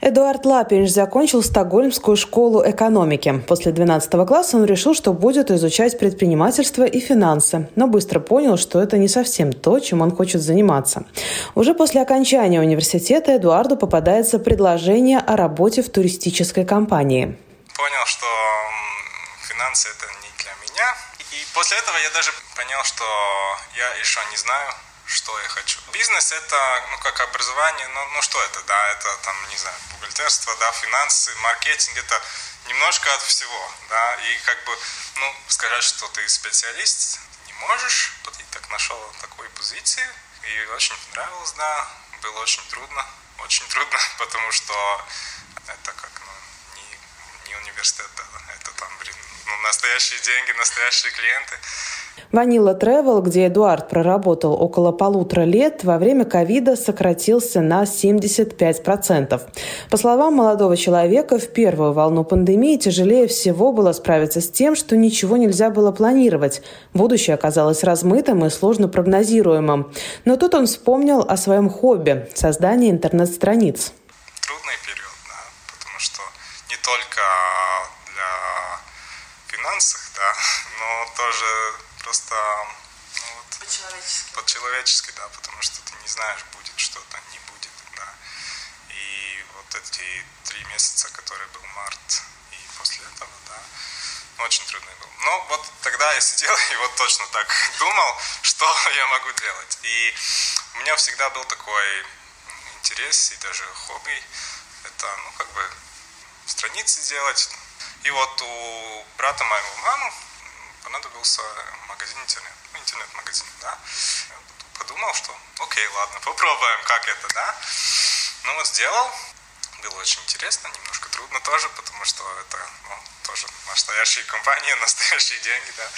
Эдуард Лапинш закончил Стокгольмскую школу экономики. После 12 класса он решил, что будет изучать предпринимательство и финансы, но быстро понял, что это не совсем то, чем он хочет заниматься. Уже после окончания университета Эдуарду попадается предложение о работе в туристической компании. Понял, что финансы это не для меня. И после этого я даже понял, что я еще не знаю, что я хочу. Бизнес это, ну, как образование, ну, ну что это, да, это там, не знаю, бухгалтерство, да, финансы, маркетинг, это немножко от всего, да, и как бы, ну, сказать, что ты специалист, не можешь, вот и так нашел такой позиции, и очень понравилось, да, было очень трудно, очень трудно, потому что это как, ну, не, не университет, да, это там, блин, ну, настоящие деньги, настоящие клиенты. Ванила Travel, где Эдуард проработал около полутора лет, во время ковида сократился на 75%. По словам молодого человека, в первую волну пандемии тяжелее всего было справиться с тем, что ничего нельзя было планировать. Будущее оказалось размытым и сложно прогнозируемым. Но тут он вспомнил о своем хобби – создании интернет-страниц. Трудный период, да, потому что не только для финансов, да, но тоже просто ну, вот, по-человечески. по-человечески, да, потому что ты не знаешь, будет что-то, не будет, да. И вот эти три месяца, которые был март и после этого, да, очень трудный был. Но вот тогда я сидел и вот точно так думал, что я могу делать. И у меня всегда был такой интерес и даже хобби. Это, ну, как бы страницы делать. И вот у брата моего мамы понадобился магазин интернет, ну, интернет-магазин, да. Я подумал, что окей, ладно, попробуем, как это, да. Ну вот сделал, было очень интересно, немножко трудно тоже, потому что это ну, тоже настоящие компании, настоящие деньги, да.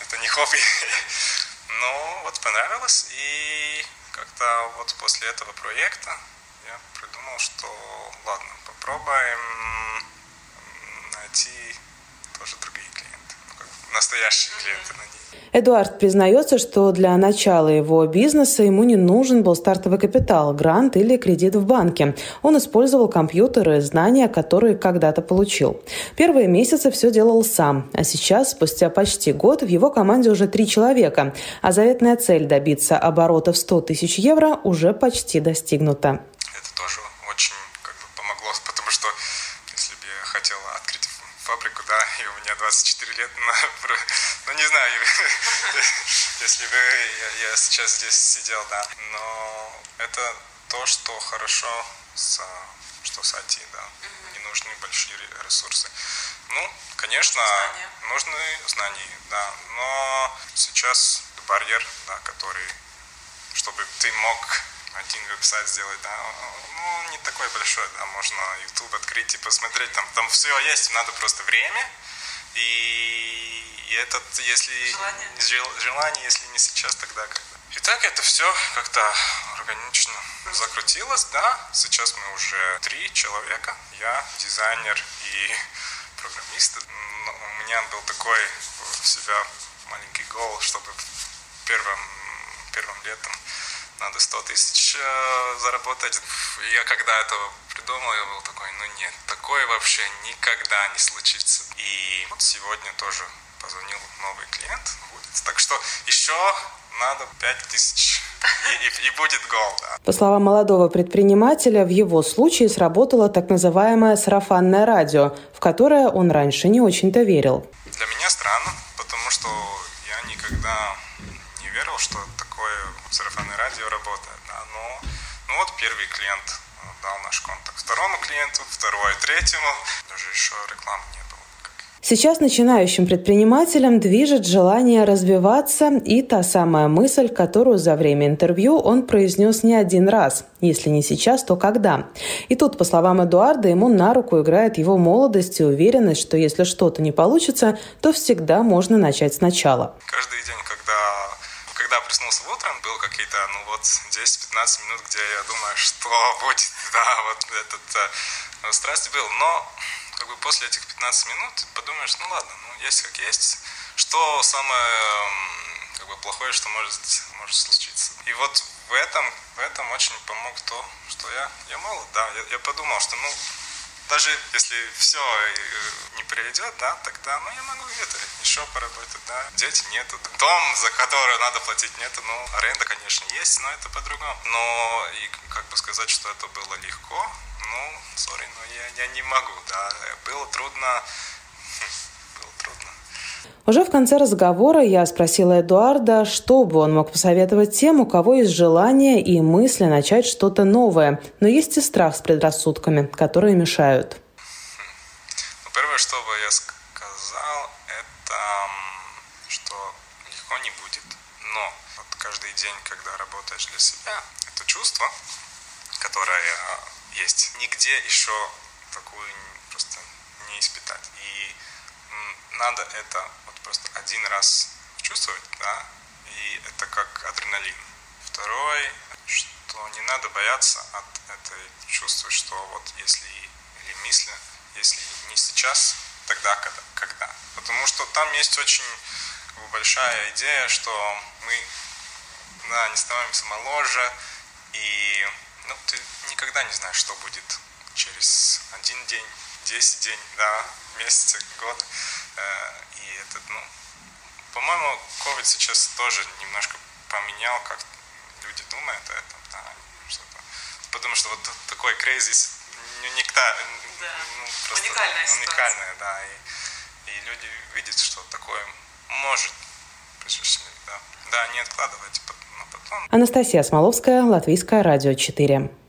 Это не хобби. Но вот понравилось, и как-то вот после этого проекта я придумал, что ладно, попробуем найти тоже другие клиенты, ну, настоящие клиенты на ней. Эдуард признается, что для начала его бизнеса ему не нужен был стартовый капитал, грант или кредит в банке. Он использовал компьютеры знания, которые когда-то получил. Первые месяцы все делал сам, а сейчас, спустя почти год, в его команде уже три человека, а заветная цель добиться оборота в 100 тысяч евро уже почти достигнута. Это тоже очень как бы помогло, потому что если бы я хотел открыть фабрику, да, и у меня 24 лет, ну не знаю, если бы я, я сейчас здесь сидел, да. Но это то, что хорошо с, что с IT, да. Не нужны большие ресурсы. Ну, конечно, знания. нужны знания, да. Но сейчас барьер, да, который, чтобы ты мог один веб-сайт сделать, да, ну, не такой большой, да, можно YouTube открыть и посмотреть, там, там все есть, надо просто время, и, и этот, если желание. желание, если не сейчас, тогда когда. И так это все как-то органично закрутилось, да. Сейчас мы уже три человека. Я дизайнер и программист. Но у меня был такой у себя маленький гол, чтобы первым, первым летом надо 100 тысяч э, заработать. Я когда это придумал, я был такой, ну нет, такое вообще никогда не случится. И вот сегодня тоже позвонил новый клиент. Будет. Так что еще надо 5 тысяч и, и, и будет гол. Да. По словам молодого предпринимателя, в его случае сработало так называемое сарафанное радио, в которое он раньше не очень-то верил. Для меня странно, потому что я никогда не верил, что такое сарафанное радио работает. Да. Но ну вот первый клиент э, дал наш контакт второму клиенту, второй, третьему. Даже еще рекламы не было. Сейчас начинающим предпринимателям движет желание развиваться и та самая мысль, которую за время интервью он произнес не один раз. Если не сейчас, то когда? И тут, по словам Эдуарда, ему на руку играет его молодость и уверенность, что если что-то не получится, то всегда можно начать сначала. Каждый день, проснулся утром, было какие-то, ну вот, 10-15 минут, где я думаю, что будет, да, вот этот э, страсть был. Но как бы после этих 15 минут подумаешь, ну ладно, ну есть как есть. Что самое как бы плохое, что может, может случиться. И вот в этом, в этом очень помог то, что я, я молод, да, я, я подумал, что, ну, даже если все э, не приведет, да, тогда, ну, я могу где-то еще поработать, да. Дети нету. Дом, за который надо платить, нету. Ну, аренда, конечно, есть, но это по-другому. Но и как бы сказать, что это было легко, ну, сори, но я, я не могу, да. Было трудно. Уже в конце разговора я спросила Эдуарда, что бы он мог посоветовать тем, у кого есть желание и мысли начать что-то новое, но есть и страх с предрассудками, которые мешают. Ну, первое, что бы я сказал, это что легко не будет, но вот каждый день, когда работаешь для себя, это чувство, которое есть, нигде еще такую просто не испытать. И надо это просто один раз чувствовать, да, и это как адреналин. Второй, что не надо бояться от этой чувства, что вот если или мысли, если не сейчас, тогда когда, когда. Потому что там есть очень большая идея, что мы да, не становимся моложе, и ну, ты никогда не знаешь, что будет через один день, десять день, да, месяцы, годы. Э, и этот, ну, по-моему, COVID сейчас тоже немножко поменял, как люди думают о этом, да, что-то. Потому что вот такой crazy, никто, да. ну, просто уникальная, уникальная да, и, и люди видят, что такое может произойти, да. Да, не откладывайте на потом. Анастасия Смоловская, Латвийское радио 4.